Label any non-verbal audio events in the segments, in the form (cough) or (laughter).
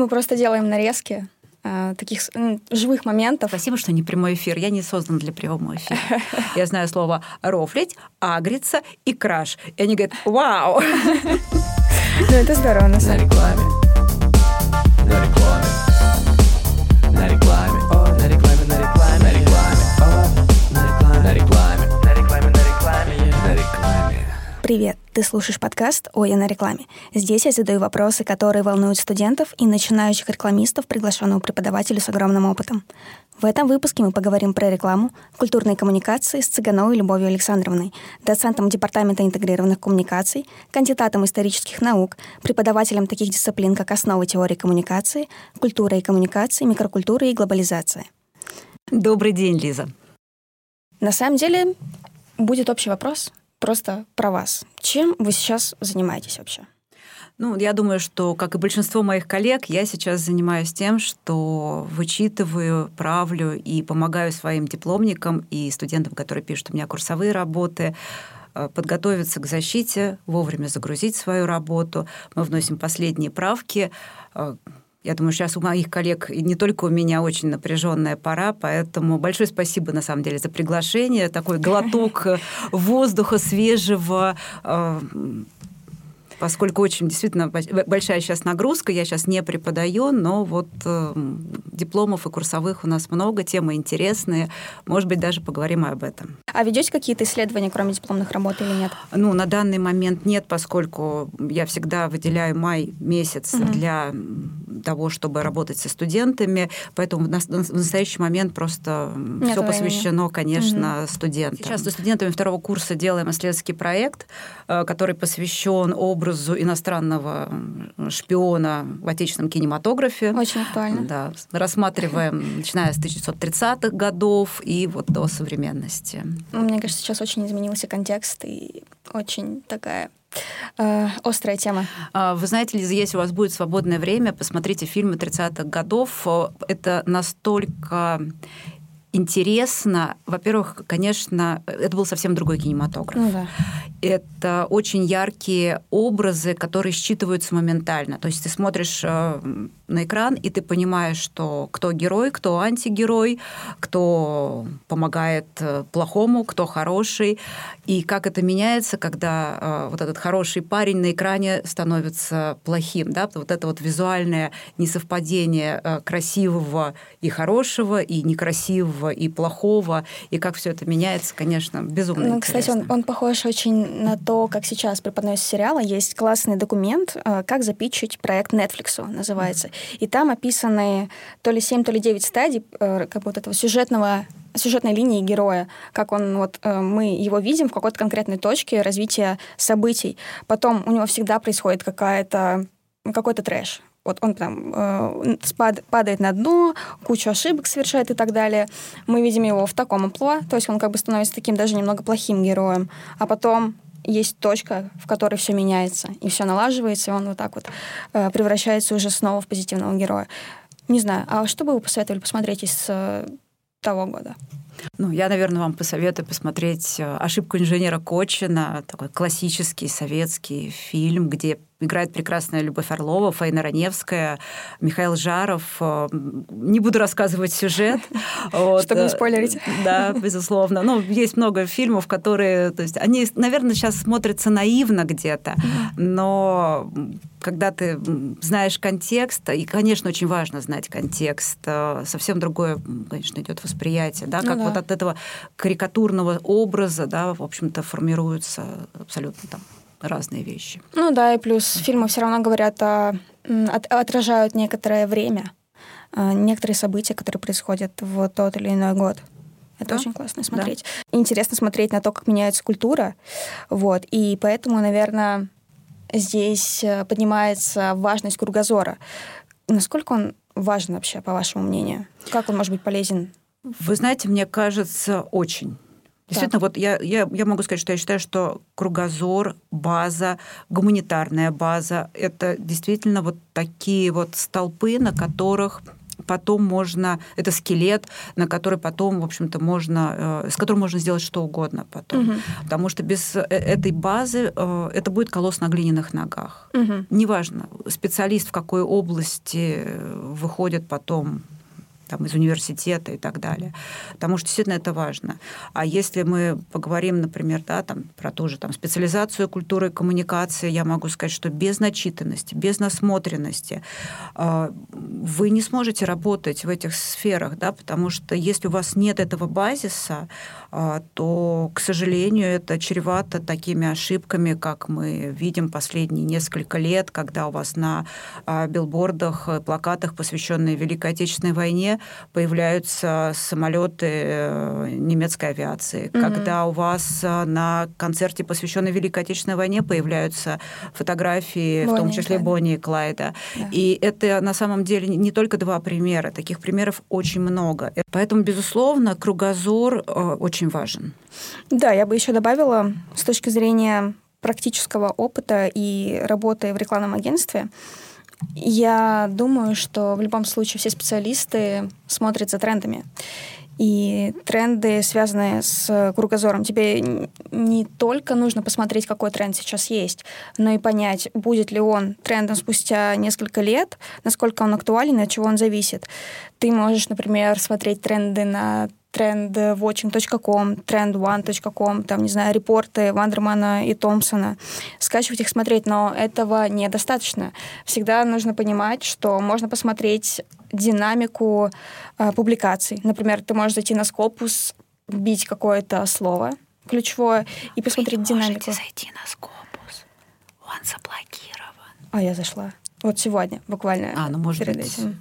Мы просто делаем нарезки э, таких живых моментов. Спасибо, что не прямой эфир. Я не создан для прямого эфира. (laughs) Я знаю слово рофлить, агриться и краш. И они говорят, вау! (laughs) Ну, это здорово, на самом деле. На рекламе. На рекламе. Привет! Ты слушаешь подкаст «Ой, я на рекламе». Здесь я задаю вопросы, которые волнуют студентов и начинающих рекламистов, приглашенного преподавателя с огромным опытом. В этом выпуске мы поговорим про рекламу, культурные коммуникации с Цыгановой Любовью Александровной, доцентом Департамента интегрированных коммуникаций, кандидатом исторических наук, преподавателем таких дисциплин, как основы теории коммуникации, культура и коммуникации, микрокультура и глобализация. Добрый день, Лиза. На самом деле будет общий вопрос просто про вас. Чем вы сейчас занимаетесь вообще? Ну, я думаю, что, как и большинство моих коллег, я сейчас занимаюсь тем, что вычитываю, правлю и помогаю своим дипломникам и студентам, которые пишут у меня курсовые работы, э, подготовиться к защите, вовремя загрузить свою работу. Мы вносим последние правки. Э, я думаю, сейчас у моих коллег и не только у меня очень напряженная пора, поэтому большое спасибо на самом деле за приглашение, такой глоток воздуха свежего, э, поскольку очень действительно большая сейчас нагрузка, я сейчас не преподаю, но вот э, дипломов и курсовых у нас много, темы интересные, может быть, даже поговорим об этом. А ведете какие-то исследования, кроме дипломных работ или нет? Ну, на данный момент нет, поскольку я всегда выделяю май месяц угу. для того, чтобы работать со студентами, поэтому в настоящий момент просто все посвящено, конечно, угу. студентам. Сейчас со студентами второго курса делаем исследовательский проект, э, который посвящен образу образу иностранного шпиона в отечественном кинематографе. Очень актуально. Да, рассматриваем, начиная с 1930-х годов и вот до современности. Мне кажется, сейчас очень изменился контекст и очень такая э, острая тема. А, вы знаете, Лиза, если у вас будет свободное время, посмотрите фильмы 30-х годов. Это настолько интересно. Во-первых, конечно, это был совсем другой кинематограф. Ну, да. Это очень яркие образы, которые считываются моментально. То есть ты смотришь э, на экран, и ты понимаешь, что кто герой, кто антигерой, кто помогает э, плохому, кто хороший, и как это меняется, когда э, вот этот хороший парень на экране становится плохим. Да? Вот это вот визуальное несовпадение э, красивого и хорошего, и некрасивого и плохого, и как все это меняется, конечно, безумно ну, интересно. Кстати, он, он похож очень на то, как сейчас преподносят сериалы. Есть классный документ, как запичить проект Netflix, называется. И там описаны то ли 7, то ли 9 стадий э, как вот этого сюжетного сюжетной линии героя, как он вот э, мы его видим в какой-то конкретной точке развития событий. Потом у него всегда происходит какая-то какой-то трэш. Вот он там э, падает на дно, кучу ошибок совершает и так далее. Мы видим его в таком амплуа, то есть он как бы становится таким даже немного плохим героем. А потом есть точка, в которой все меняется, и все налаживается, и он вот так вот э, превращается уже снова в позитивного героя. Не знаю, а что бы вы посоветовали посмотреть из э, того года? Ну, я, наверное, вам посоветую посмотреть э, «Ошибку инженера Кочина», такой классический советский фильм, где играет прекрасная Любовь Орлова, Фаина Раневская, Михаил Жаров. Э, не буду рассказывать сюжет. (laughs) Чтобы не спойлерить. Да, безусловно. Ну, есть много фильмов, которые... То есть они, наверное, сейчас смотрятся наивно где-то, но когда ты знаешь контекст, и, конечно, очень важно знать контекст, э, совсем другое, конечно, идет восприятие, да, ну как ну, да. вот от этого карикатурного образа, да, в общем-то, формируются абсолютно там разные вещи. Ну да, и плюс фильмы все равно говорят о, от, отражают некоторое время, э, некоторые события, которые происходят в тот или иной год. Это да? очень классно смотреть. Да. Интересно смотреть на то, как меняется культура. Вот. И поэтому, наверное, здесь э, поднимается важность кругозора. Насколько он важен вообще, по вашему мнению? Как он может быть полезен? Вы знаете, мне кажется, очень. Действительно, так. вот я, я, я могу сказать, что я считаю, что кругозор, база, гуманитарная база – это действительно вот такие вот столпы, на которых потом можно, это скелет, на который потом, в общем-то, можно, с которым можно сделать что угодно потом. Угу. Потому что без этой базы это будет колосс на глиняных ногах. Угу. Неважно, специалист в какой области выходит потом там, из университета и так далее. Потому что действительно это важно. А если мы поговорим, например, да, там, про ту же там, специализацию культуры и коммуникации, я могу сказать, что без начитанности, без насмотренности э, вы не сможете работать в этих сферах, да, потому что если у вас нет этого базиса, э, то, к сожалению, это чревато такими ошибками, как мы видим последние несколько лет, когда у вас на э, билбордах, плакатах, посвященные Великой Отечественной войне, появляются самолеты э, немецкой авиации, mm-hmm. когда у вас э, на концерте, посвященной Великой Отечественной войне, появляются фотографии, Бонни, в том числе да. Бонни и Клайда. Да. И это на самом деле не только два примера, таких примеров очень много. Поэтому, безусловно, кругозор э, очень важен. Да, я бы еще добавила с точки зрения практического опыта и работы в рекламном агентстве, я думаю, что в любом случае все специалисты смотрят за трендами. И тренды, связанные с кругозором. Тебе не только нужно посмотреть, какой тренд сейчас есть, но и понять, будет ли он трендом спустя несколько лет, насколько он актуален от чего он зависит. Ты можешь, например, смотреть тренды на trendwatching.com, trendone.com, там, не знаю, репорты Вандермана и Томпсона, скачивать их, смотреть, но этого недостаточно. Всегда нужно понимать, что можно посмотреть динамику э, публикаций. Например, ты можешь зайти на Scopus, бить какое-то слово ключевое и посмотреть Вы динамику. Можете зайти на Scopus, он заблокирован. А я зашла. Вот сегодня, буквально. А, ну может перед быть. Этим.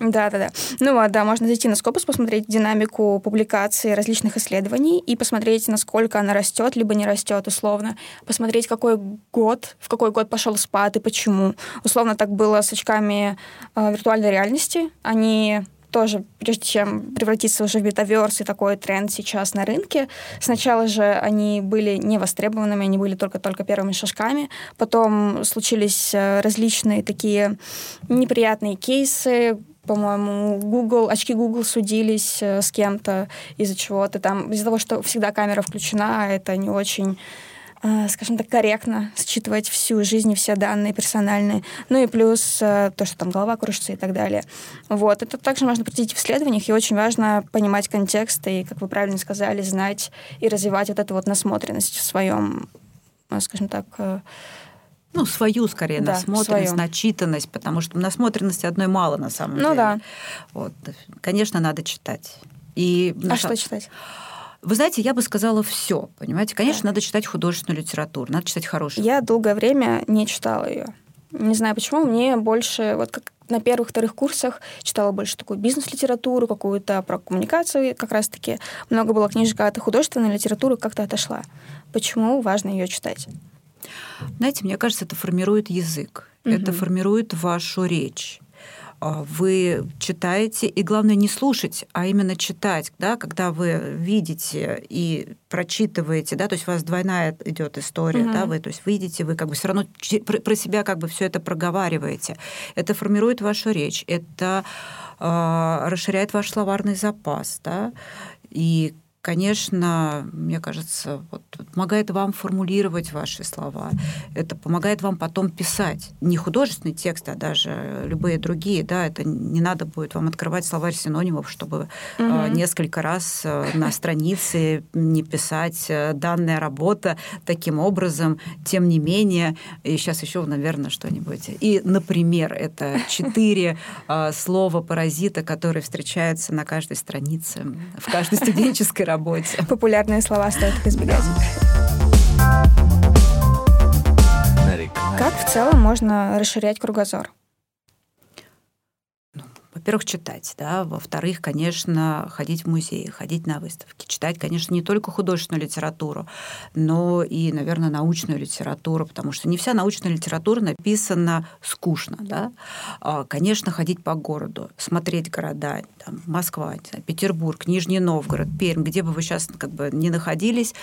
Да, да, да. Ну вот, да, можно зайти на Scopus, посмотреть динамику публикации различных исследований и посмотреть, насколько она растет, либо не растет, условно. Посмотреть, какой год, в какой год пошел спад и почему. Условно так было с очками э, виртуальной реальности. Они тоже, прежде чем превратиться уже в метаверс и такой тренд сейчас на рынке, сначала же они были не востребованными, они были только-только первыми шажками, потом случились э, различные такие неприятные кейсы, по-моему, Google, очки Google судились э, с кем-то из-за чего-то там, из-за того, что всегда камера включена, это не очень э, скажем так, корректно считывать всю жизнь и все данные персональные. Ну и плюс э, то, что там голова кружится и так далее. Вот. Это также можно проследить в исследованиях, и очень важно понимать контекст и, как вы правильно сказали, знать и развивать вот эту вот насмотренность в своем, скажем так, ну, свою, скорее, да, насмотренность, свою. начитанность, потому что насмотренности одной мало на самом ну, деле. Ну да. Вот. Конечно, надо читать. И а наша... что читать? Вы знаете, я бы сказала все, понимаете? Конечно, да. надо читать художественную литературу, надо читать хорошую. Я долгое время не читала ее. Не знаю почему, мне больше, вот как на первых-вторых курсах читала больше такую бизнес-литературу, какую-то про коммуникацию как раз-таки. Много было книжек, а художественная литература как-то отошла. Почему важно ее читать? Знаете, мне кажется, это формирует язык, угу. это формирует вашу речь а, вы читаете, и главное не слушать, а именно читать, да, когда вы видите и прочитываете, да, то есть у вас двойная идет история, угу. да, вы, то есть видите, вы как бы все равно про себя как бы все это проговариваете. Это формирует вашу речь, это э, расширяет ваш словарный запас, да, и конечно, мне кажется, вот, помогает вам формулировать ваши слова. Это помогает вам потом писать. Не художественный текст, а даже любые другие. Да, это не надо будет вам открывать словарь синонимов, чтобы угу. несколько раз э, на странице не писать э, данная работа таким образом. Тем не менее, и сейчас еще, наверное, что-нибудь. И, например, это четыре слова паразита, которые встречаются на каждой странице в каждой студенческой работе. Популярные слова стоит их избегать. Как в целом можно расширять кругозор? Во-первых, читать, да, во-вторых, конечно, ходить в музеи, ходить на выставки, читать, конечно, не только художественную литературу, но и, наверное, научную литературу, потому что не вся научная литература написана скучно, да. А, конечно, ходить по городу, смотреть города, там, Москва, Петербург, Нижний Новгород, Пермь, где бы вы сейчас как бы не находились,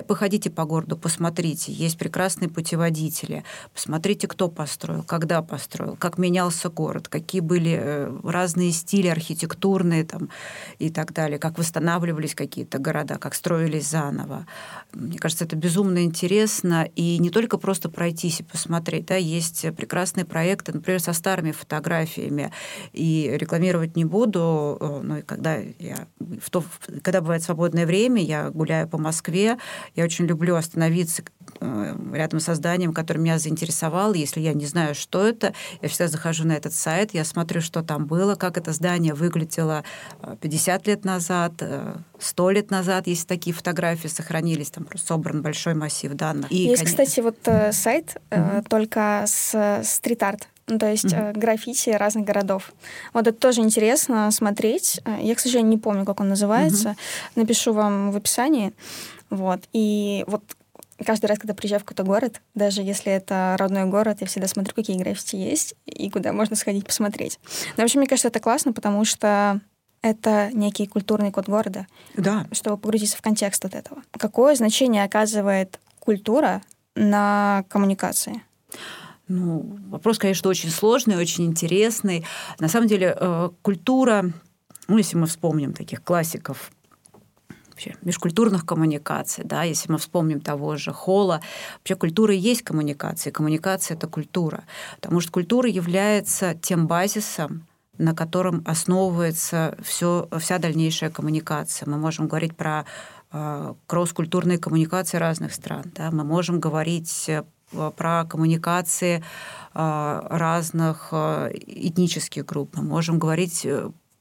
походите по городу, посмотрите, есть прекрасные путеводители, посмотрите, кто построил, когда построил, как менялся город, какие были э, разные стили архитектурные там, и так далее, как восстанавливались какие-то города, как строились заново. Мне кажется, это безумно интересно, и не только просто пройтись и посмотреть, да, есть прекрасные проекты, например, со старыми фотографиями, и рекламировать не буду, э, но когда я в то, когда бывает свободное время, я гуляю по Москве, я очень люблю остановиться э, рядом со зданием, которое меня заинтересовало. Если я не знаю, что это, я всегда захожу на этот сайт, я смотрю, что там было, как это здание выглядело 50 э, лет назад, 100 э, лет назад, если такие фотографии сохранились, там просто собран большой массив данных. И, Есть, конечно... кстати, вот сайт mm-hmm. только с стрит-арт ну, то есть mm-hmm. граффити разных городов. Вот это тоже интересно смотреть. Я, к сожалению, не помню, как он называется. Mm-hmm. Напишу вам в описании. Вот. И вот каждый раз, когда приезжаю в какой-то город, даже если это родной город, я всегда смотрю, какие граффити есть и куда можно сходить посмотреть. Но вообще, мне кажется, это классно, потому что это некий культурный код города. Да. Чтобы погрузиться в контекст от этого. Какое значение оказывает культура на коммуникации? Ну, вопрос, конечно, очень сложный, очень интересный. На самом деле, э, культура, ну, если мы вспомним таких классиков вообще межкультурных коммуникаций, да, если мы вспомним того же Холла, вообще культура и есть коммуникация, коммуникация – это культура, потому что культура является тем базисом, на котором основывается все, вся дальнейшая коммуникация. Мы можем говорить про э, кросс-культурные коммуникации разных стран, да, мы можем говорить э, про коммуникации э, разных э, этнических групп. Мы можем говорить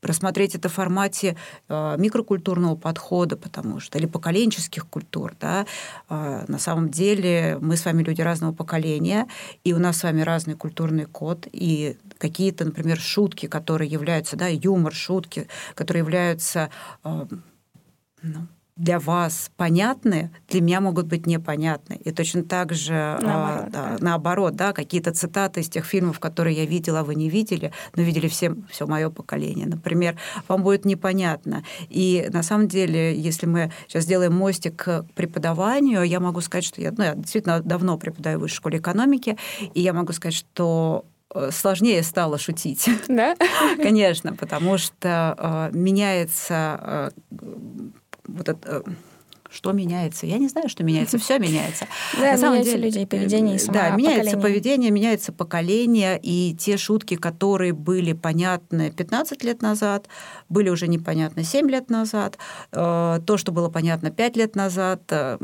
рассмотреть это в формате э, микрокультурного подхода, потому что, или поколенческих культур. Да? Э, на самом деле мы с вами люди разного поколения, и у нас с вами разный культурный код, и какие-то, например, шутки, которые являются, да, юмор, шутки, которые являются э, ну, для вас понятны, для меня могут быть непонятны. И точно так же наоборот, а, да, да. наоборот да, какие-то цитаты из тех фильмов, которые я видела, вы не видели, но видели все, все мое поколение. Например, вам будет непонятно. И на самом деле, если мы сейчас сделаем мостик к преподаванию, я могу сказать, что я, ну, я действительно давно преподаю в высшей школе экономики, и я могу сказать, что э, сложнее стало шутить. Да? (laughs) Конечно, потому что э, меняется э, вот это э, что меняется? Я не знаю, что меняется. Все (laughs) меняется. Да, На самом деле, людей, поведение и Да, меняется поведение, меняется поколение, и те шутки, которые были понятны 15 лет назад, были уже непонятны 7 лет назад. Э, то, что было понятно 5 лет назад, э,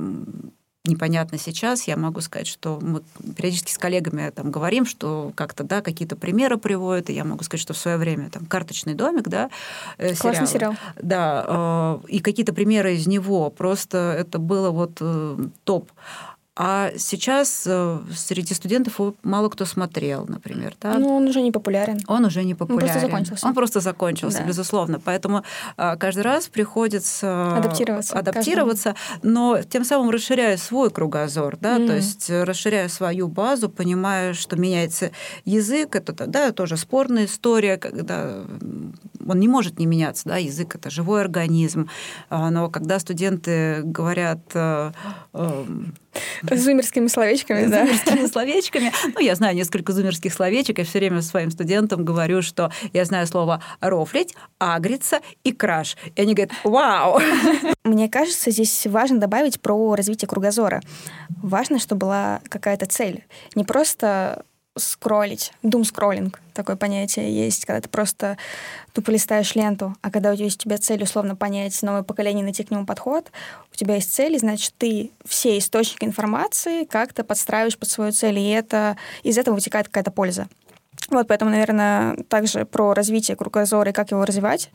непонятно сейчас. Я могу сказать, что мы периодически с коллегами там говорим, что как-то, да, какие-то примеры приводят, и я могу сказать, что в свое время там «Карточный домик», да, э, Классный сериал. Да, э, и какие-то примеры из него. Просто это было вот э, топ. А сейчас э, среди студентов мало кто смотрел, например. Да? Ну, он уже не популярен. Он уже не популярен. Он просто закончился. Он просто закончился, да. безусловно. Поэтому а, каждый раз приходится адаптироваться, адаптироваться но тем самым расширяя свой кругозор, да, mm-hmm. то есть расширяя свою базу, понимая, что меняется язык, это да, тоже спорная история, когда он не может не меняться, да, язык это живой организм, а, но когда студенты говорят э, эм, Зумерскими словечками, да. Зумерскими (laughs) словечками. Ну, я знаю несколько зумерских словечек. Я все время своим студентам говорю, что я знаю слово «рофлить», «агриться» и «краш». И они говорят «вау». (laughs) Мне кажется, здесь важно добавить про развитие кругозора. Важно, чтобы была какая-то цель. Не просто скроллить. Дум-скроллинг, такое понятие есть, когда ты просто тупо листаешь ленту, а когда у тебя есть у тебя цель условно понять новое поколение, найти к нему подход, у тебя есть цель, значит, ты все источники информации как-то подстраиваешь под свою цель, и это из этого вытекает какая-то польза. Вот поэтому, наверное, также про развитие кругозора и как его развивать.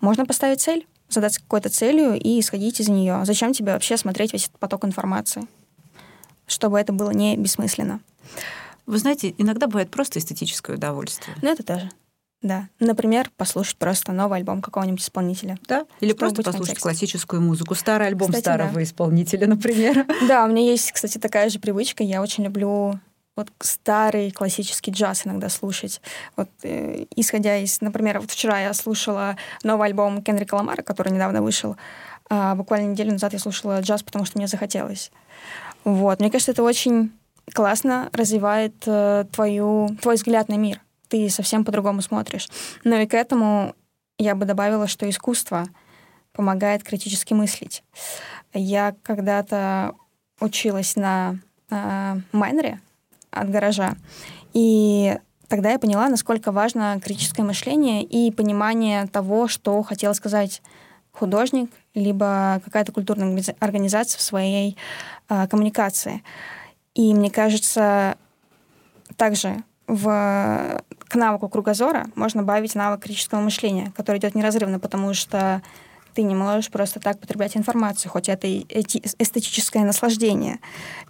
Можно поставить цель, задаться какой-то целью и исходить из нее. Зачем тебе вообще смотреть весь этот поток информации? Чтобы это было не бессмысленно. Вы знаете, иногда бывает просто эстетическое удовольствие. Ну, это тоже. Да. Например, послушать просто новый альбом какого-нибудь исполнителя. Да. Или просто послушать классическую музыку. Старый альбом кстати, старого да. исполнителя, (laughs) например. Да, у меня есть, кстати, такая же привычка. Я очень люблю вот старый классический джаз иногда слушать. Вот э, исходя из, например, вот вчера я слушала новый альбом Кенрика Ламара, который недавно вышел. А буквально неделю назад я слушала джаз, потому что мне захотелось. Вот. Мне кажется, это очень классно развивает э, твою, твой взгляд на мир. Ты совсем по-другому смотришь. Но и к этому я бы добавила, что искусство помогает критически мыслить. Я когда-то училась на э, майнере от гаража, и тогда я поняла, насколько важно критическое мышление и понимание того, что хотел сказать художник, либо какая-то культурная организация в своей э, коммуникации. И мне кажется, также в, к навыку кругозора можно добавить навык критического мышления, который идет неразрывно, потому что ты не можешь просто так потреблять информацию, хоть это и эстетическое наслаждение,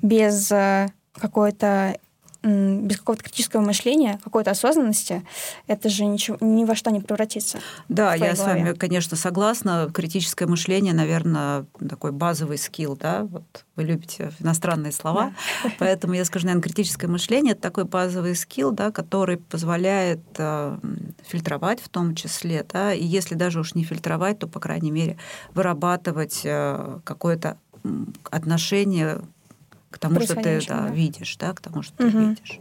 без э, какой-то без какого-то критического мышления, какой-то осознанности, это же ничего, ни во что не превратится. Да, я голове. с вами, конечно, согласна. Критическое мышление, наверное, такой базовый скилл, да, вот вы любите иностранные слова, да. (laughs) поэтому я скажу, наверное, критическое мышление – это такой базовый скилл, да, который позволяет э, фильтровать в том числе, да, и если даже уж не фильтровать, то, по крайней мере, вырабатывать э, какое-то отношение к тому, что ты да, да. видишь, да, к тому, что угу. ты видишь.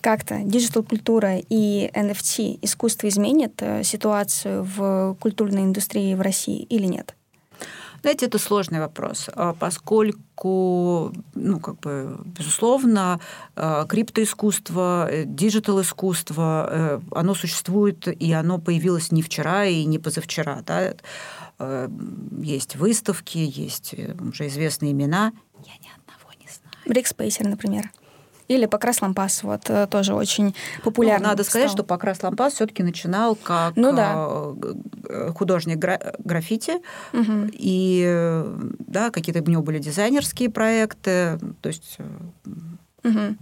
Как-то digital-культура и NFT искусство изменит э, ситуацию в культурной индустрии в России или нет? Знаете, это сложный вопрос, а поскольку, ну, как бы, безусловно, э, криптоискусство, э, digital-искусство, оно существует, и оно появилось не вчера и не позавчера. Да? Есть выставки, есть уже известные имена. Я не Брикспейсер, например. Или Покрас Лампас, вот э, тоже очень популярный. Ну, надо сказать, что Покрас Лампас все-таки начинал как ну, да. Э, художник граффити, угу. и да, какие-то у него были дизайнерские проекты, то есть. Угу.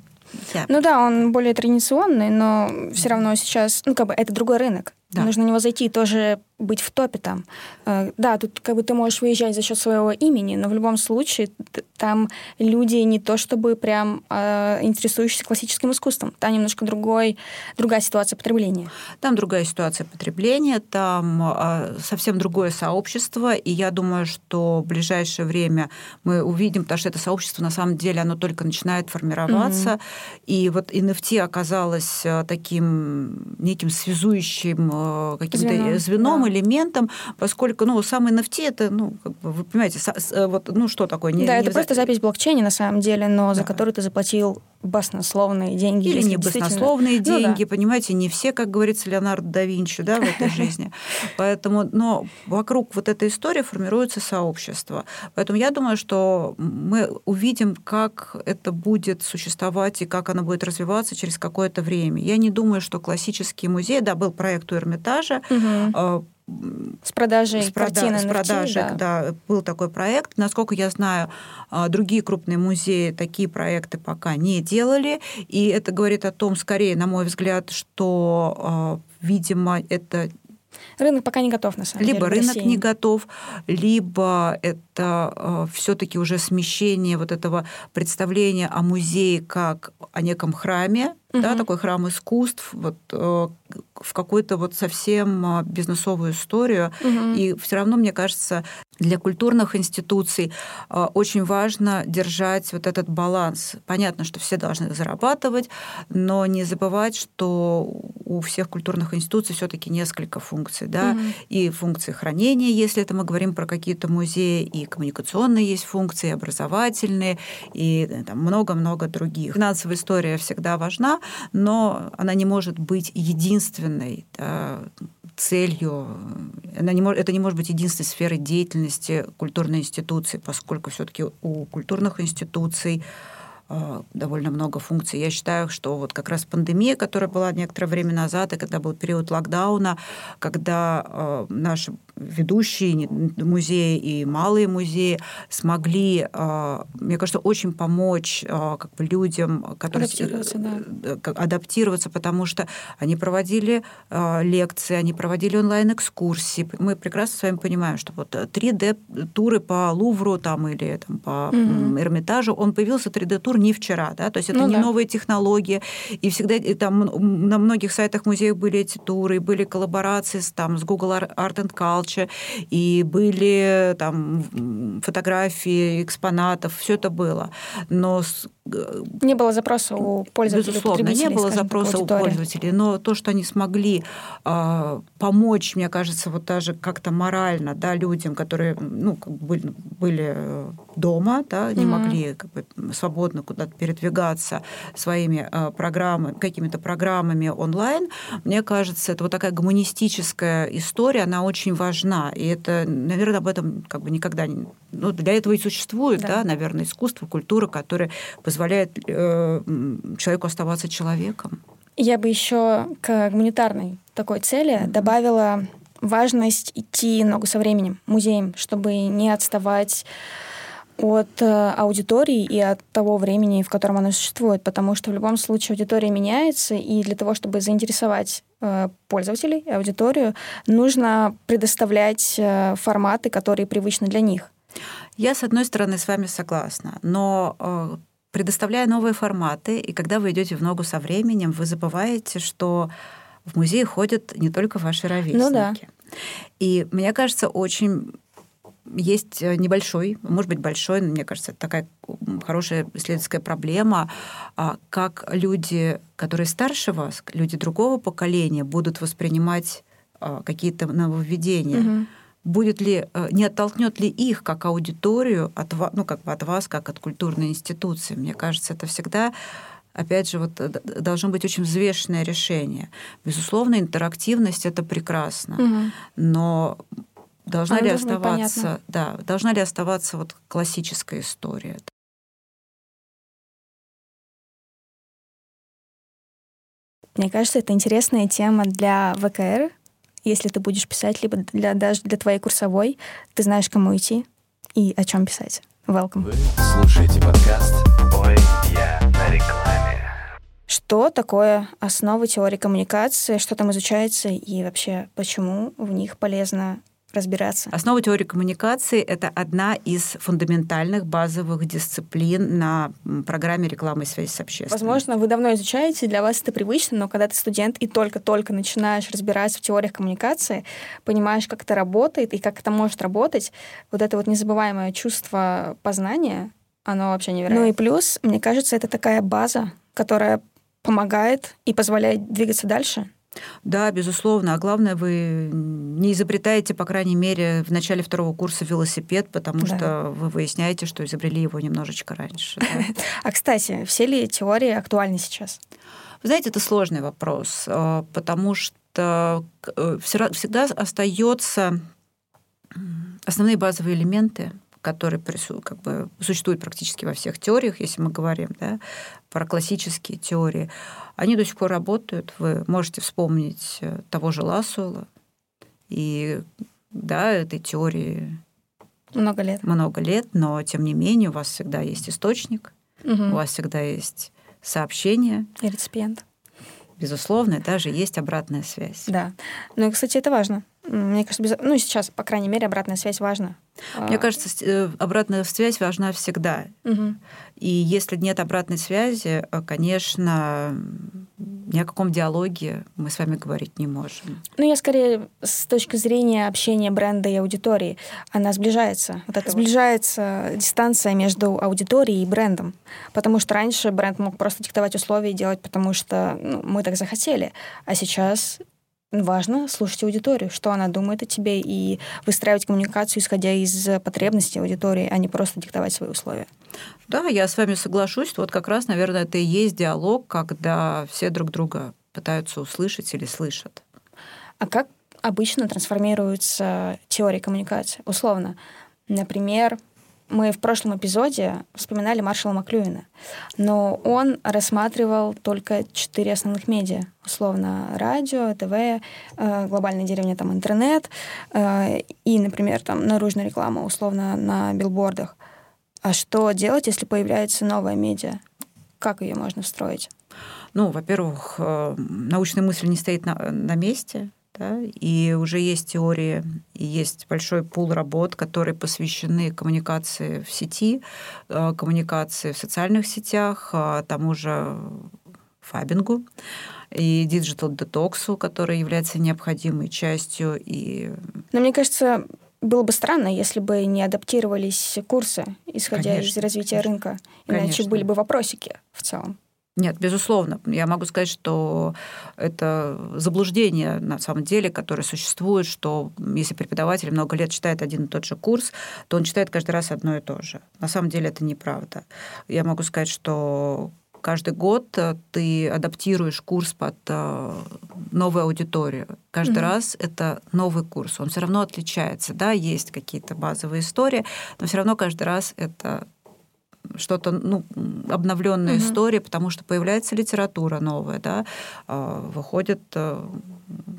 Я... Ну да, он более традиционный, но все равно сейчас, ну как бы это другой рынок. Да. Нужно на него зайти тоже быть в топе там. Э, да, тут как бы ты можешь выезжать за счет своего имени, но в любом случае там люди не то чтобы прям э, интересующиеся классическим искусством. Там немножко другой, другая ситуация потребления. Там другая ситуация потребления, там э, совсем другое сообщество, и я думаю, что в ближайшее время мы увидим, потому что это сообщество на самом деле оно только начинает формироваться, mm-hmm. и вот NFT оказалось э, таким неким связующим э, каким-то звеном, звеном. Элементом, поскольку ну самый NFT это ну как бы, вы понимаете э, вот ну что такое не, да не это просто запись в блокчейне на самом деле, но да. за которую ты заплатил баснословные деньги. Или не баснословные действительно... деньги, ну, да. понимаете, не все, как говорится, Леонардо да Винчи да, в этой (laughs) жизни. Поэтому, но вокруг вот этой истории формируется сообщество. Поэтому я думаю, что мы увидим, как это будет существовать и как оно будет развиваться через какое-то время. Я не думаю, что классический музей, да, был проект у Эрмитажа, угу с продажей с, прода- картины с продажей, да. да, был такой проект. Насколько я знаю, а, другие крупные музеи такие проекты пока не делали, и это говорит о том, скорее, на мой взгляд, что, а, видимо, это Рынок пока не готов, на самом либо деле. Либо рынок не готов, либо это э, все-таки уже смещение вот этого представления о музее как о неком храме, угу. да, такой храм искусств, вот э, в какую-то вот совсем э, бизнесовую историю. Угу. И все равно, мне кажется, для культурных институций э, очень важно держать вот этот баланс. Понятно, что все должны зарабатывать, но не забывать, что у всех культурных институций все-таки несколько функций, да, угу. и функции хранения, если это мы говорим про какие-то музеи, и коммуникационные есть функции, и образовательные, и там много-много других. Финансовая история всегда важна, но она не может быть единственной да, целью. Она не может, это не может быть единственной сферой деятельности культурной институции, поскольку все-таки у культурных институций довольно много функций. Я считаю, что вот как раз пандемия, которая была некоторое время назад, и когда был период локдауна, когда э, наши ведущие музеи и малые музеи смогли, э, мне кажется, очень помочь э, как бы людям, которые адаптироваться, да. адаптироваться, потому что они проводили э, лекции, они проводили онлайн-экскурсии. Мы прекрасно с вами понимаем, что вот 3D-туры по Лувру там, или там, по mm Эрмитажу, он появился 3D-тур не вчера, да, то есть это ну, не да. новые технологии, и всегда и там на многих сайтах музеев были эти туры, были коллаборации с, там, с Google Art and Culture, молча, и были там фотографии экспонатов, все это было. Но не было запроса у пользователей. Безусловно, не было запроса у пользователей, но то, что они смогли э, помочь, мне кажется, вот даже как-то морально, да, людям, которые, ну, как бы были, э, дома, да, не угу. могли как бы, свободно куда-то передвигаться своими э, программами, какими-то программами онлайн, мне кажется, это вот такая гуманистическая история, она очень важна, и это, наверное, об этом как бы никогда не... Ну, для этого и существует, да, да наверное, искусство, культура, которая позволяет э, человеку оставаться человеком. Я бы еще к гуманитарной такой цели mm-hmm. добавила важность идти ногу со временем, музеем, чтобы не отставать от э, аудитории и от того времени, в котором она существует, потому что в любом случае аудитория меняется, и для того, чтобы заинтересовать э, пользователей, аудиторию, нужно предоставлять э, форматы, которые привычны для них. Я, с одной стороны, с вами согласна, но предоставляя новые форматы, и когда вы идете в ногу со временем, вы забываете, что в музей ходят не только ваши ровесники. Ну да. И мне кажется, очень есть небольшой, может быть, большой, мне кажется, это такая хорошая исследовательская проблема, а, как люди, которые старше вас, люди другого поколения, будут воспринимать а, какие-то нововведения. Угу будет ли, э, не оттолкнет ли их как аудиторию от, ну, как бы от вас, как от культурной институции. Мне кажется, это всегда опять же, вот э, должно быть очень взвешенное решение. Безусловно, интерактивность это прекрасно, угу. но должна Она ли оставаться, да, должна ли оставаться вот классическая история? Мне кажется, это интересная тема для ВКР, если ты будешь писать, либо для, даже для твоей курсовой, ты знаешь, кому идти и о чем писать. Welcome. Вы слушаете подкаст «Ой, я на рекламе». Что такое основы теории коммуникации, что там изучается и вообще почему в них полезно разбираться. Основа теории коммуникации — это одна из фундаментальных базовых дисциплин на программе рекламы и связи с общественностью. Возможно, вы давно изучаете, для вас это привычно, но когда ты студент и только-только начинаешь разбираться в теориях коммуникации, понимаешь, как это работает и как это может работать, вот это вот незабываемое чувство познания, оно вообще невероятно. Ну и плюс, мне кажется, это такая база, которая помогает и позволяет двигаться дальше. Да, безусловно. А главное, вы не изобретаете, по крайней мере, в начале второго курса велосипед, потому да. что вы выясняете, что изобрели его немножечко раньше. (laughs) А, кстати, все ли теории актуальны сейчас? Вы знаете, это сложный вопрос, а, потому что э, всегда остается основные базовые элементы, которые как бы, существуют практически во всех теориях, если мы говорим да, про классические теории, они до сих пор работают. Вы можете вспомнить э, того же Лассуэлла. И да, этой теории много лет. Много лет, но тем не менее у вас всегда есть источник, угу. у вас всегда есть сообщение. И реципиент. Безусловно, даже есть обратная связь. Да. Ну, кстати, это важно. Мне кажется, без... ну, сейчас, по крайней мере, обратная связь важна. Мне а. кажется, э, обратная связь важна всегда. Угу. И если нет обратной связи, э, конечно, ни о каком диалоге мы с вами говорить не можем. Ну, я скорее с точки зрения общения бренда и аудитории. Она сближается. Вот это сближается дистанция между аудиторией и брендом. Потому что раньше бренд мог просто диктовать условия и делать, потому что ну, мы так захотели. А сейчас важно слушать аудиторию, что она думает о тебе, и выстраивать коммуникацию, исходя из потребностей аудитории, а не просто диктовать свои условия. Да, я с вами соглашусь. Вот как раз, наверное, это и есть диалог, когда все друг друга пытаются услышать или слышат. А как обычно трансформируется теория коммуникации? Условно, например, мы в прошлом эпизоде вспоминали Маршала Маклюина, но он рассматривал только четыре основных медиа. Условно, радио, ТВ, э, глобальная деревня, там, интернет э, и, например, там, наружная реклама, условно, на билбордах. А что делать, если появляется новая медиа? Как ее можно встроить? Ну, во-первых, э, научная мысль не стоит на, на месте. Да? И уже есть теории, есть большой пул работ, которые посвящены коммуникации в сети, э, коммуникации в социальных сетях, а тому же фаббингу и digital детоксу, который является необходимой частью. И... Но мне кажется, было бы странно, если бы не адаптировались курсы, исходя Конечно. из развития рынка. Иначе Конечно. были бы вопросики в целом. Нет, безусловно. Я могу сказать, что это заблуждение на самом деле, которое существует, что если преподаватель много лет читает один и тот же курс, то он читает каждый раз одно и то же. На самом деле это неправда. Я могу сказать, что каждый год ты адаптируешь курс под э, новую аудиторию. Каждый mm-hmm. раз это новый курс. Он все равно отличается. Да, есть какие-то базовые истории, но все равно каждый раз это что-то, ну, обновленная угу. история, потому что появляется литература новая, да, а, выходят э,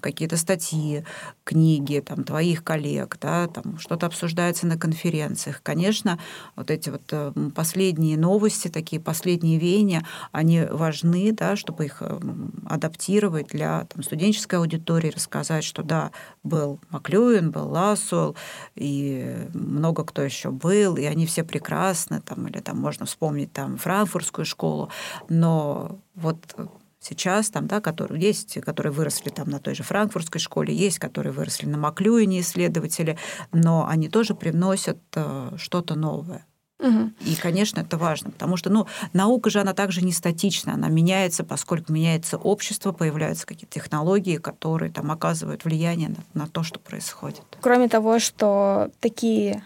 какие-то статьи, книги там, твоих коллег, да, там что-то обсуждается на конференциях. Конечно, вот эти вот э, последние новости, такие последние веяния, они важны, да, чтобы их э, адаптировать для там, студенческой аудитории, рассказать, что да, был Маклюин, был Лассуэлл, и много кто еще был, и они все прекрасны, там, или там можно вспомнить там франкфуртскую школу, но вот сейчас там, да, которые есть, которые выросли там на той же франкфуртской школе, есть, которые выросли на Маклюине исследователи, но они тоже привносят э, что-то новое. Угу. И, конечно, это важно, потому что ну, наука же, она также не статична, она меняется, поскольку меняется общество, появляются какие-то технологии, которые там оказывают влияние на, на то, что происходит. Кроме того, что такие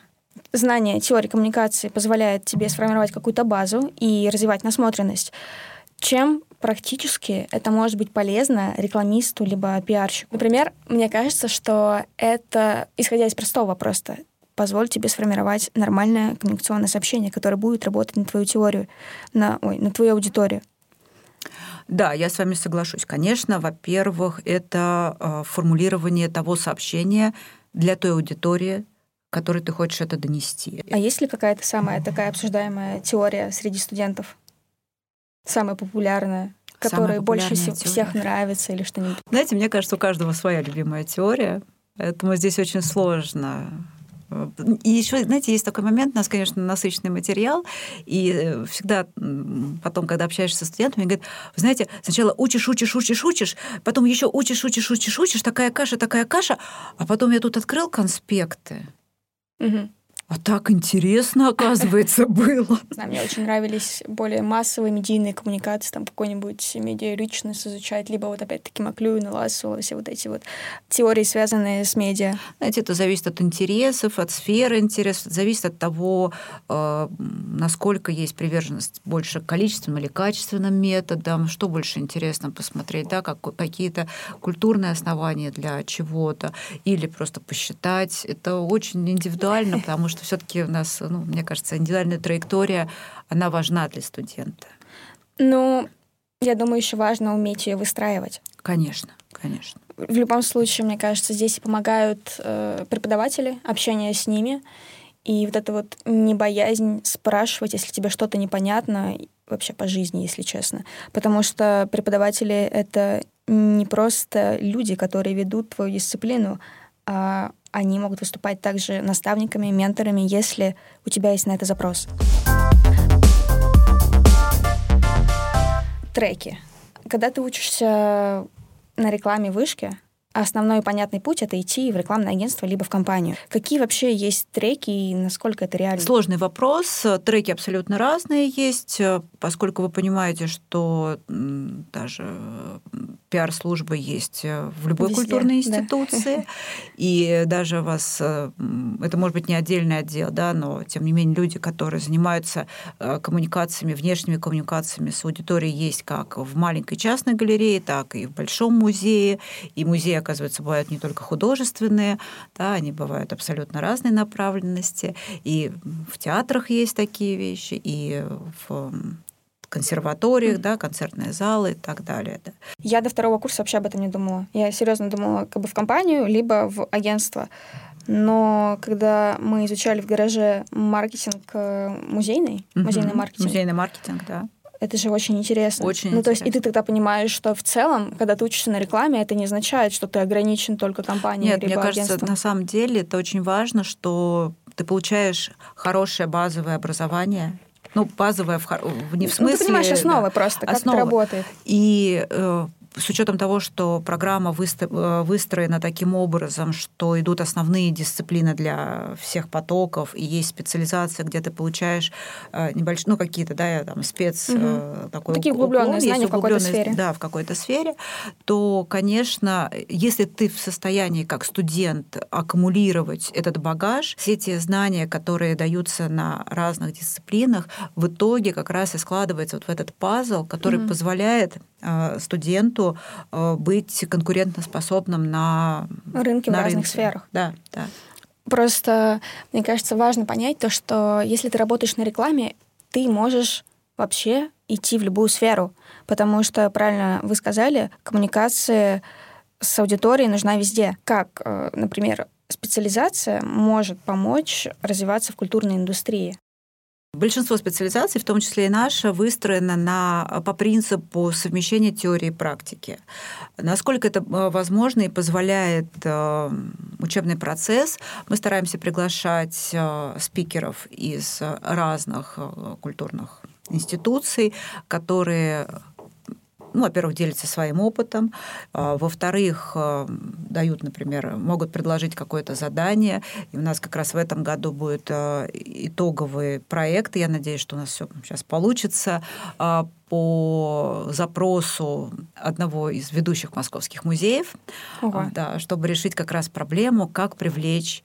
знания теории коммуникации позволяют тебе сформировать какую-то базу и развивать насмотренность, чем практически это может быть полезно рекламисту либо пиарщику. Например, мне кажется, что это, исходя из простого просто, позволит тебе сформировать нормальное коммуникационное сообщение, которое будет работать на твою теорию, на, ой, на твою аудиторию. Да, я с вами соглашусь. Конечно, во-первых, это э, формулирование того сообщения для той аудитории, которой ты хочешь это донести. А есть ли какая-то самая такая обсуждаемая теория среди студентов? Самая популярная, которая больше теория. всех нравится или что-нибудь? Знаете, мне кажется, у каждого своя любимая теория, поэтому здесь очень сложно и еще, знаете, есть такой момент, у нас, конечно, насыщенный материал, и э, всегда потом, когда общаешься со студентами, говорят, вы знаете, сначала учишь, учишь, учишь, учишь, потом еще учишь, учишь, учишь, учишь, такая каша, такая каша, а потом я тут открыл конспекты. Угу. А так интересно, оказывается, (laughs) было. Да, мне очень нравились более массовые медийные коммуникации, там какой-нибудь медиа ричнес изучать, либо вот опять-таки Маклюин, Лассуэлл, все вот эти вот теории, связанные с медиа. Знаете, это зависит от интересов, от сферы интересов, зависит от того, э, насколько есть приверженность больше количественным или качественным методам, что больше интересно посмотреть, да, как, какие-то культурные основания для чего-то, или просто посчитать. Это очень индивидуально, (laughs) потому что все-таки у нас, ну, мне кажется, индивидуальная траектория, она важна для студента. Ну, я думаю, еще важно уметь ее выстраивать. Конечно, конечно. В любом случае, мне кажется, здесь помогают э, преподаватели, общение с ними, и вот это вот не боязнь спрашивать, если тебе что-то непонятно, вообще по жизни, если честно. Потому что преподаватели — это не просто люди, которые ведут твою дисциплину, а они могут выступать также наставниками, менторами, если у тебя есть на это запрос. Треки. Когда ты учишься на рекламе вышки, основной понятный путь — это идти в рекламное агентство либо в компанию. Какие вообще есть треки и насколько это реально? Сложный вопрос. Треки абсолютно разные есть, поскольку вы понимаете, что даже пиар-служба есть э, в любой Везде, культурной институции, да. (laughs) и даже у вас, э, это может быть не отдельный отдел, да, но тем не менее люди, которые занимаются э, коммуникациями, внешними коммуникациями с аудиторией есть как в маленькой частной галерее, так и в большом музее, и музеи, оказывается, бывают не только художественные, да, они бывают абсолютно разной направленности, и в театрах есть такие вещи, и в консерваториях, да, концертные залы и так далее. Да. Я до второго курса вообще об этом не думала. Я серьезно думала как бы в компанию, либо в агентство. Но когда мы изучали в гараже маркетинг э, музейный, угу. музейный маркетинг. Музейный маркетинг, да. Это же очень интересно. Очень ну, интересно. то есть, и ты тогда понимаешь, что в целом, когда ты учишься на рекламе, это не означает, что ты ограничен только компанией Нет, либо мне кажется, агентством. на самом деле это очень важно, что ты получаешь хорошее базовое образование, ну, базовая в, не в смысле... Ну, ты понимаешь, основы да, просто, как основы. это работает. И э, с учетом того, что программа э, выстроена таким образом, что идут основные дисциплины для всех потоков, и есть специализация, где ты получаешь э, небольшие, ну, какие-то, да, там, спец угу. такой Такие углубленные знания в какой-то сфере. Да, в какой-то сфере, то, конечно, если ты в состоянии, как студент, аккумулировать этот багаж, все те знания, которые даются на разных дисциплинах, в итоге как раз и складывается вот в этот пазл, который угу. позволяет студенту работу, э, быть конкурентоспособным на рынке на в разных сферах. Да, да. Просто, мне кажется, важно понять то, что если ты работаешь на рекламе, ты можешь вообще идти в любую сферу, потому что, правильно вы сказали, коммуникация с аудиторией нужна везде. Как, э, например, специализация может помочь развиваться в культурной индустрии. Большинство специализаций, в том числе и наша, выстроено на, по принципу совмещения теории и практики. Насколько это э, возможно и позволяет э, учебный процесс, мы стараемся приглашать э, спикеров из разных культурных институций, которые ну, во-первых, делятся своим опытом, а, во-вторых, а, дают, например, могут предложить какое-то задание. И у нас как раз в этом году будет а, итоговый проект. Я надеюсь, что у нас все сейчас получится по запросу одного из ведущих московских музеев, Ого. да, чтобы решить как раз проблему, как привлечь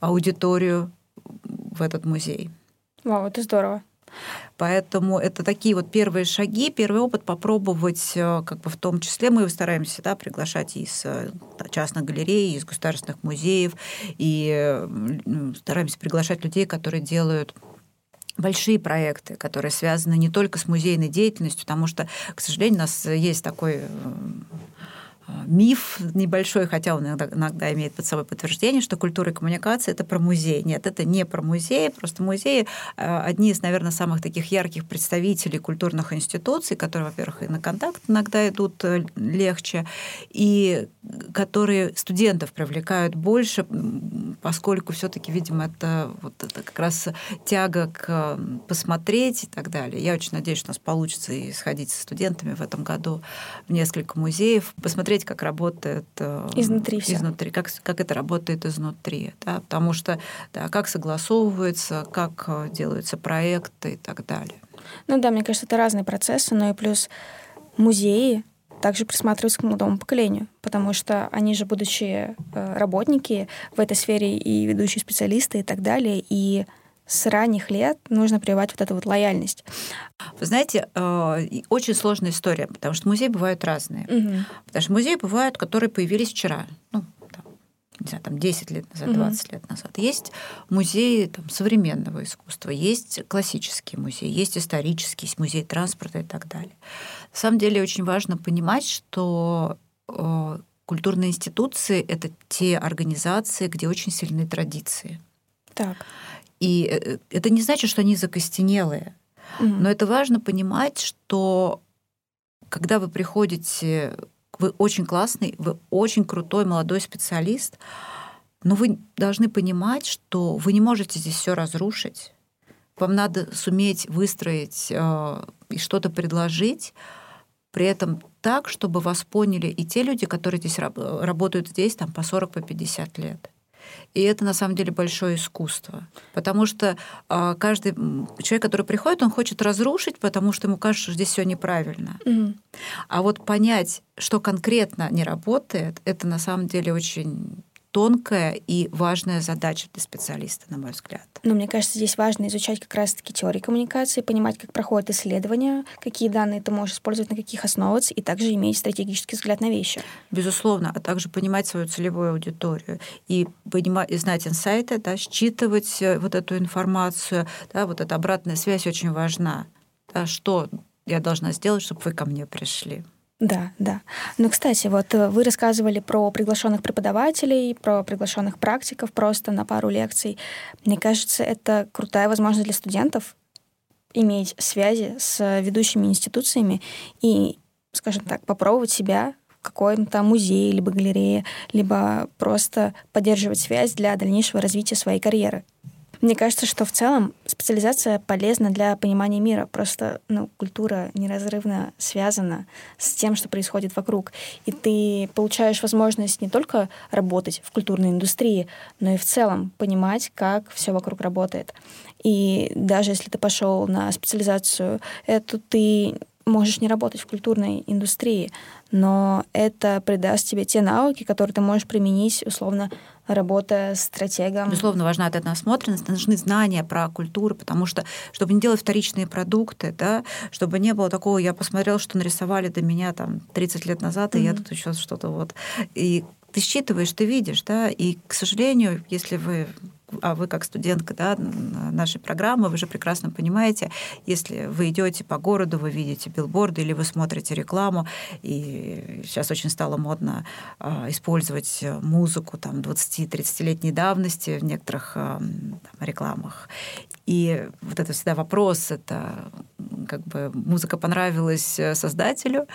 аудиторию в этот музей. Вау, это здорово. Поэтому это такие вот первые шаги, первый опыт попробовать, э, как бы в том числе. Мы стараемся да, приглашать из э, частных галерей, из государственных музеев, и стараемся приглашать людей, которые делают большие проекты, которые связаны не только с музейной деятельностью, потому что, к сожалению, у нас есть такой э, миф небольшой, хотя он иногда, иногда имеет под собой подтверждение, что культура и коммуникация это про музей. Нет, это не про музей, просто музеи э, одни из, наверное, самых таких ярких представителей культурных институций, которые, во-первых, и на контакт иногда идут э, легче, и которые студентов привлекают больше, поскольку все-таки, видимо, это вот это как раз тяга к посмотреть и так далее. Я очень надеюсь, что у нас получится и сходить со студентами в этом году в несколько музеев, посмотреть посмотреть, как работает э, изнутри, изнутри как, как это работает изнутри. Да? Потому что да, как согласовывается, как э, делаются проекты и так далее. Ну да, мне кажется, это разные процессы, но и плюс музеи также присматриваются к молодому поколению, потому что они же, будучи э, работники в этой сфере и ведущие специалисты и так далее, и с ранних лет нужно прививать вот эту вот лояльность. Вы знаете, э, очень сложная история, потому что музеи бывают разные. Угу. Потому что музеи бывают, которые появились вчера, ну, там, не знаю, там 10 лет назад, 20 угу. лет назад. Есть музеи там, современного искусства, есть классические музеи, есть исторический, есть музей транспорта и так далее. На самом деле очень важно понимать, что э, культурные институции — это те организации, где очень сильные традиции. Так. И э, это не значит, что они закостенелые. Mm-hmm. Но это важно понимать, что когда вы приходите, вы очень классный, вы очень крутой молодой специалист, но вы должны понимать, что вы не можете здесь все разрушить. Вам надо суметь выстроить э, и что-то предложить, при этом так, чтобы вас поняли и те люди, которые здесь работают здесь там по 40, по 50 лет. И это на самом деле большое искусство. Потому что а, каждый человек, который приходит, он хочет разрушить, потому что ему кажется, что здесь все неправильно. Mm. А вот понять, что конкретно не работает, это на самом деле очень тонкая и важная задача для специалиста, на мой взгляд. Но мне кажется, здесь важно изучать как раз-таки теории коммуникации, понимать, как проходят исследования, какие данные ты можешь использовать, на каких основываться, и также иметь стратегический взгляд на вещи. Безусловно, а также понимать свою целевую аудиторию и, понимать, и знать инсайты, да, считывать э, вот эту информацию, да, вот эта обратная связь очень важна. Да, что я должна сделать, чтобы вы ко мне пришли. Да, да. Ну, кстати, вот э, вы рассказывали про приглашенных преподавателей, про приглашенных практиков просто на пару лекций. Мне кажется, это крутая возможность для студентов иметь связи с ведущими институциями и, скажем так, попробовать себя в каком-то музее, либо галерее, либо просто поддерживать связь для дальнейшего развития своей карьеры. Мне кажется, что в целом специализация полезна для понимания мира. Просто ну, культура неразрывно связана с тем, что происходит вокруг. И ты получаешь возможность не только работать в культурной индустрии, но и в целом понимать, как все вокруг работает. И даже если ты пошел на специализацию эту, ты можешь не работать в культурной индустрии, но это придаст тебе те навыки, которые ты можешь применить, условно, работая стратегом. Безусловно, важна эта насмотренность, нужны знания про культуру, потому что, чтобы не делать вторичные продукты, да, чтобы не было такого, я посмотрел, что нарисовали до меня там 30 лет назад, и mm-hmm. я тут еще что-то вот. И ты считываешь, ты видишь, да, и, к сожалению, если вы а вы как студентка да, нашей программы, вы же прекрасно понимаете, если вы идете по городу, вы видите билборды или вы смотрите рекламу, и сейчас очень стало модно а, использовать музыку там 20-30-летней давности в некоторых там, рекламах. И вот это всегда вопрос, это как бы музыка понравилась создателю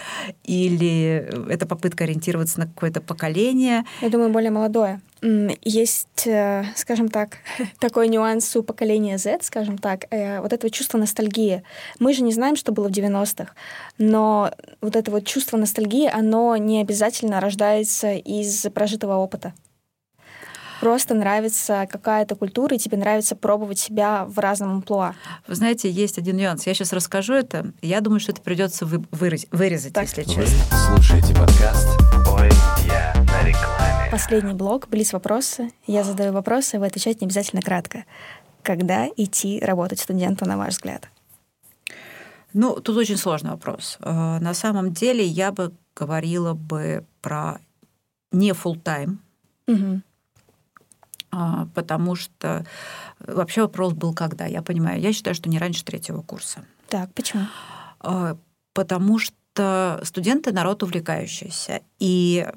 или это попытка ориентироваться на какое-то поколение? Я думаю, более молодое. Есть, э, скажем так, (laughs) такой нюанс у поколения Z, скажем так, э, вот это чувство ностальгии. Мы же не знаем, что было в 90-х, но вот это вот чувство ностальгии, оно не обязательно рождается из прожитого опыта. Просто нравится какая-то культура, и тебе нравится пробовать себя в разном амплуа. Вы знаете, есть один нюанс. Я сейчас расскажу это. Я думаю, что это придется вы, вырезать, вырезать так. если честно. Вы слушаете подкаст «Ой, я на рекламе». Последний блок, близ вопросы. Я задаю вопросы, вы отвечаете не обязательно кратко. Когда идти работать студенту, на ваш взгляд? Ну, тут очень сложный вопрос. Э, на самом деле я бы говорила бы про не full time, угу. Потому что вообще вопрос был когда. Я понимаю, я считаю, что не раньше третьего курса. Так, почему? А, потому что что студенты народ увлекающийся. И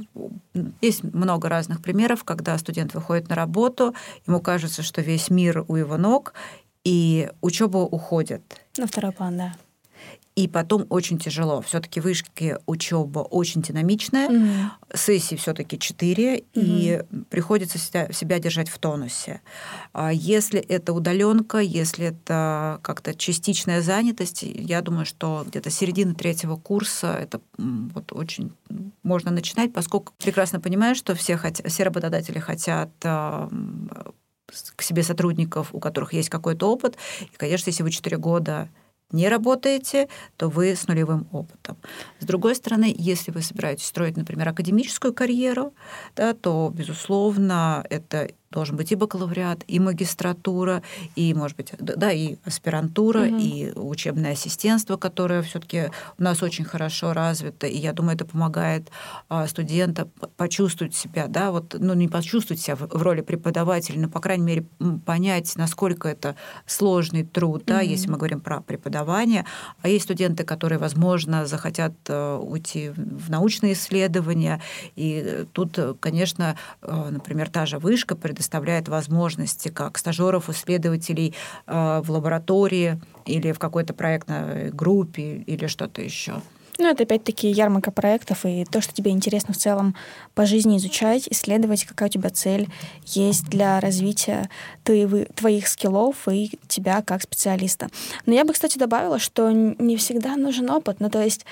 есть много разных примеров, когда студент выходит на работу, ему кажется, что весь мир у его ног, и учеба уходит. На второй план, да и потом очень тяжело. Все-таки вышки учеба очень динамичная, mm-hmm. сессии все-таки 4, mm-hmm. и приходится себя, себя держать в тонусе. А если это удаленка, если это как-то частичная занятость, я думаю, что где-то середина третьего курса это вот очень можно начинать, поскольку прекрасно понимаю, что все, хот... все работодатели хотят к себе сотрудников, у которых есть какой-то опыт. И, конечно, если вы 4 года не работаете, то вы с нулевым опытом. С другой стороны, если вы собираетесь строить, например, академическую карьеру, да, то, безусловно, это должен быть и бакалавриат, и магистратура, и, может быть, да, и аспирантура, угу. и учебное ассистентство, которое все-таки у нас очень хорошо развито, и я думаю, это помогает а, студентам почувствовать себя, да, вот, ну, не почувствовать себя в роли преподавателя, но, по крайней мере, понять, насколько это сложный труд, да, угу. если мы говорим про преподавание. А есть студенты, которые, возможно, захотят э, уйти в научные исследования, и тут, конечно, э, например, та же вышка предоставляет предоставляет возможности как стажеров, исследователей э, в лаборатории или в какой-то проектной группе или что-то еще. Ну, это опять-таки ярмарка проектов и то, что тебе интересно в целом по жизни изучать, исследовать, какая у тебя цель есть для развития твоих скиллов и тебя как специалиста. Но я бы, кстати, добавила, что не всегда нужен опыт. Ну, то есть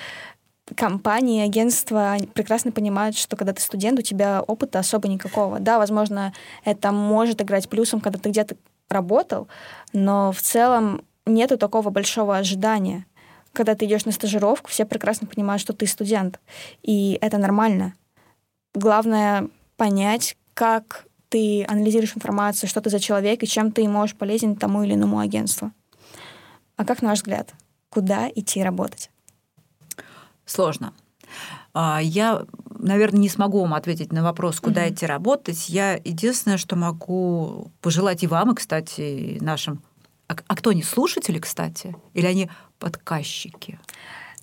компании, агентства прекрасно понимают, что когда ты студент, у тебя опыта особо никакого. Да, возможно, это может играть плюсом, когда ты где-то работал, но в целом нету такого большого ожидания. Когда ты идешь на стажировку, все прекрасно понимают, что ты студент, и это нормально. Главное понять, как ты анализируешь информацию, что ты за человек и чем ты можешь полезен тому или иному агентству. А как, на ваш взгляд, куда идти работать? Сложно. А, я, наверное, не смогу вам ответить на вопрос, куда mm-hmm. идти работать. Я единственное, что могу пожелать и вам, и, кстати, и нашим... А, а кто они, слушатели, кстати? Или они подказчики?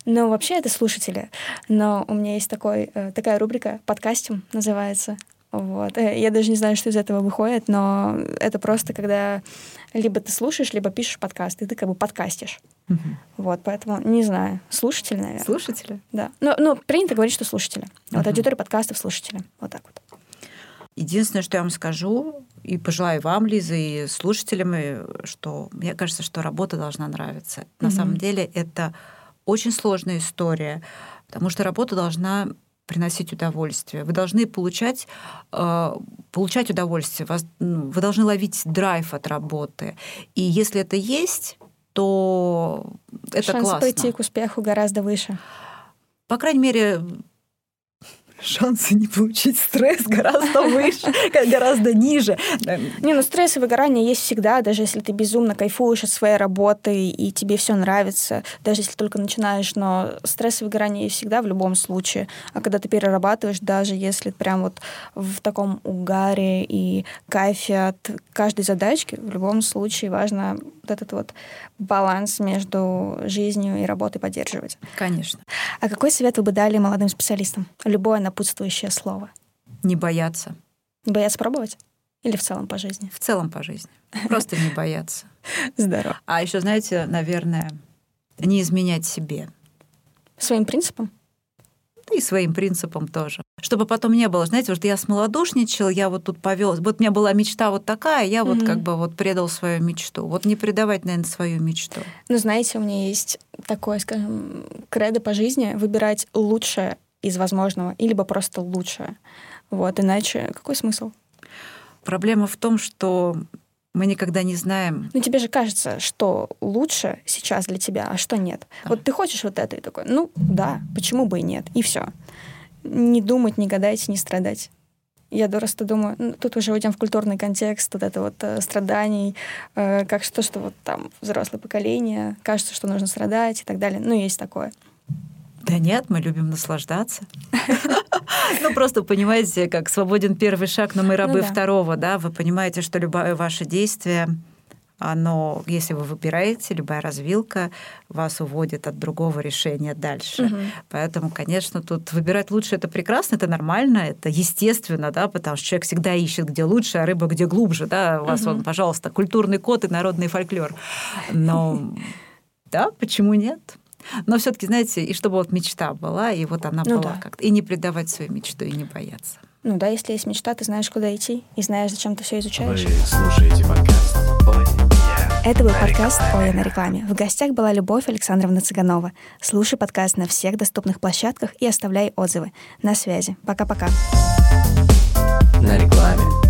Ну, вообще это слушатели. Но у меня есть такой, э, такая рубрика «Подкастим» называется. Вот. Э, я даже не знаю, что из этого выходит, но это просто когда либо ты слушаешь, либо пишешь подкаст, и ты как бы подкастишь. Угу. Вот, поэтому не знаю. Слушатели, наверное. Слушатели? Да. Ну, ну принято говорить, что слушатели. Угу. Вот аудитория подкастов слушатели. Вот так вот. Единственное, что я вам скажу, и пожелаю вам, Лиза, и слушателям, что мне кажется, что работа должна нравиться. Mm-hmm. На самом деле это очень сложная история, потому что работа должна приносить удовольствие. Вы должны получать, э, получать удовольствие, вас, ну, вы должны ловить драйв от работы. И если это есть, то это Шанс классно. пойти к успеху гораздо выше. По крайней мере, шансы не получить стресс гораздо выше, гораздо ниже. Не, ну стресс и выгорание есть всегда, даже если ты безумно кайфуешь от своей работы и тебе все нравится, даже если только начинаешь, но стресс и выгорание есть всегда в любом случае. А когда ты перерабатываешь, даже если прям вот в таком угаре и кайфе от каждой задачки, в любом случае важно вот этот вот баланс между жизнью и работой поддерживать. Конечно. А какой совет вы бы дали молодым специалистам? Любое напутствующее слово. Не бояться. Не бояться пробовать? Или в целом по жизни? В целом по жизни. Просто не бояться. (laughs) Здорово. А еще, знаете, наверное, не изменять себе. Своим принципам? и своим принципам тоже. Чтобы потом не было, знаете, вот я смолодушничал, я вот тут повел, вот у меня была мечта вот такая, я вот mm-hmm. как бы вот предал свою мечту. Вот не предавать, наверное, свою мечту. Ну, знаете, у меня есть такое, скажем, кредо по жизни, выбирать лучшее из возможного, или либо просто лучшее. Вот, иначе какой смысл? Проблема в том, что мы никогда не знаем. Ну, тебе же кажется, что лучше сейчас для тебя, а что нет. Да. Вот ты хочешь вот это и такой, ну да, почему бы и нет, и все. Не думать, не гадать, не страдать. Я просто думаю, ну, тут уже уйдем в культурный контекст, вот это вот э, страданий, э, как что, что вот там взрослое поколение, кажется, что нужно страдать и так далее. Ну, есть такое. Да нет, мы любим наслаждаться. (laughs) Ну, просто понимаете, как свободен первый шаг, но мы ну рабы второго, да, вы понимаете, что любое ваше действие, оно, если вы выбираете, любая развилка вас уводит от другого решения дальше. Угу. Поэтому, конечно, тут выбирать лучше это прекрасно, это нормально, это естественно, да, потому что человек всегда ищет, где лучше, а рыба где глубже, да, у вас, угу. он, пожалуйста, культурный код и народный фольклор. Но да, почему нет? Но все-таки, знаете, и чтобы вот мечта была, и вот она ну была да. как-то. И не предавать свою мечту, и не бояться. Ну да, если есть мечта, ты знаешь, куда идти, и знаешь, зачем ты все изучаешь. Вы слушаете подкаст «Ой, Это был подкаст «Ой, на рекламе». В гостях была Любовь Александровна Цыганова. Слушай подкаст на всех доступных площадках и оставляй отзывы. На связи. Пока-пока. На рекламе.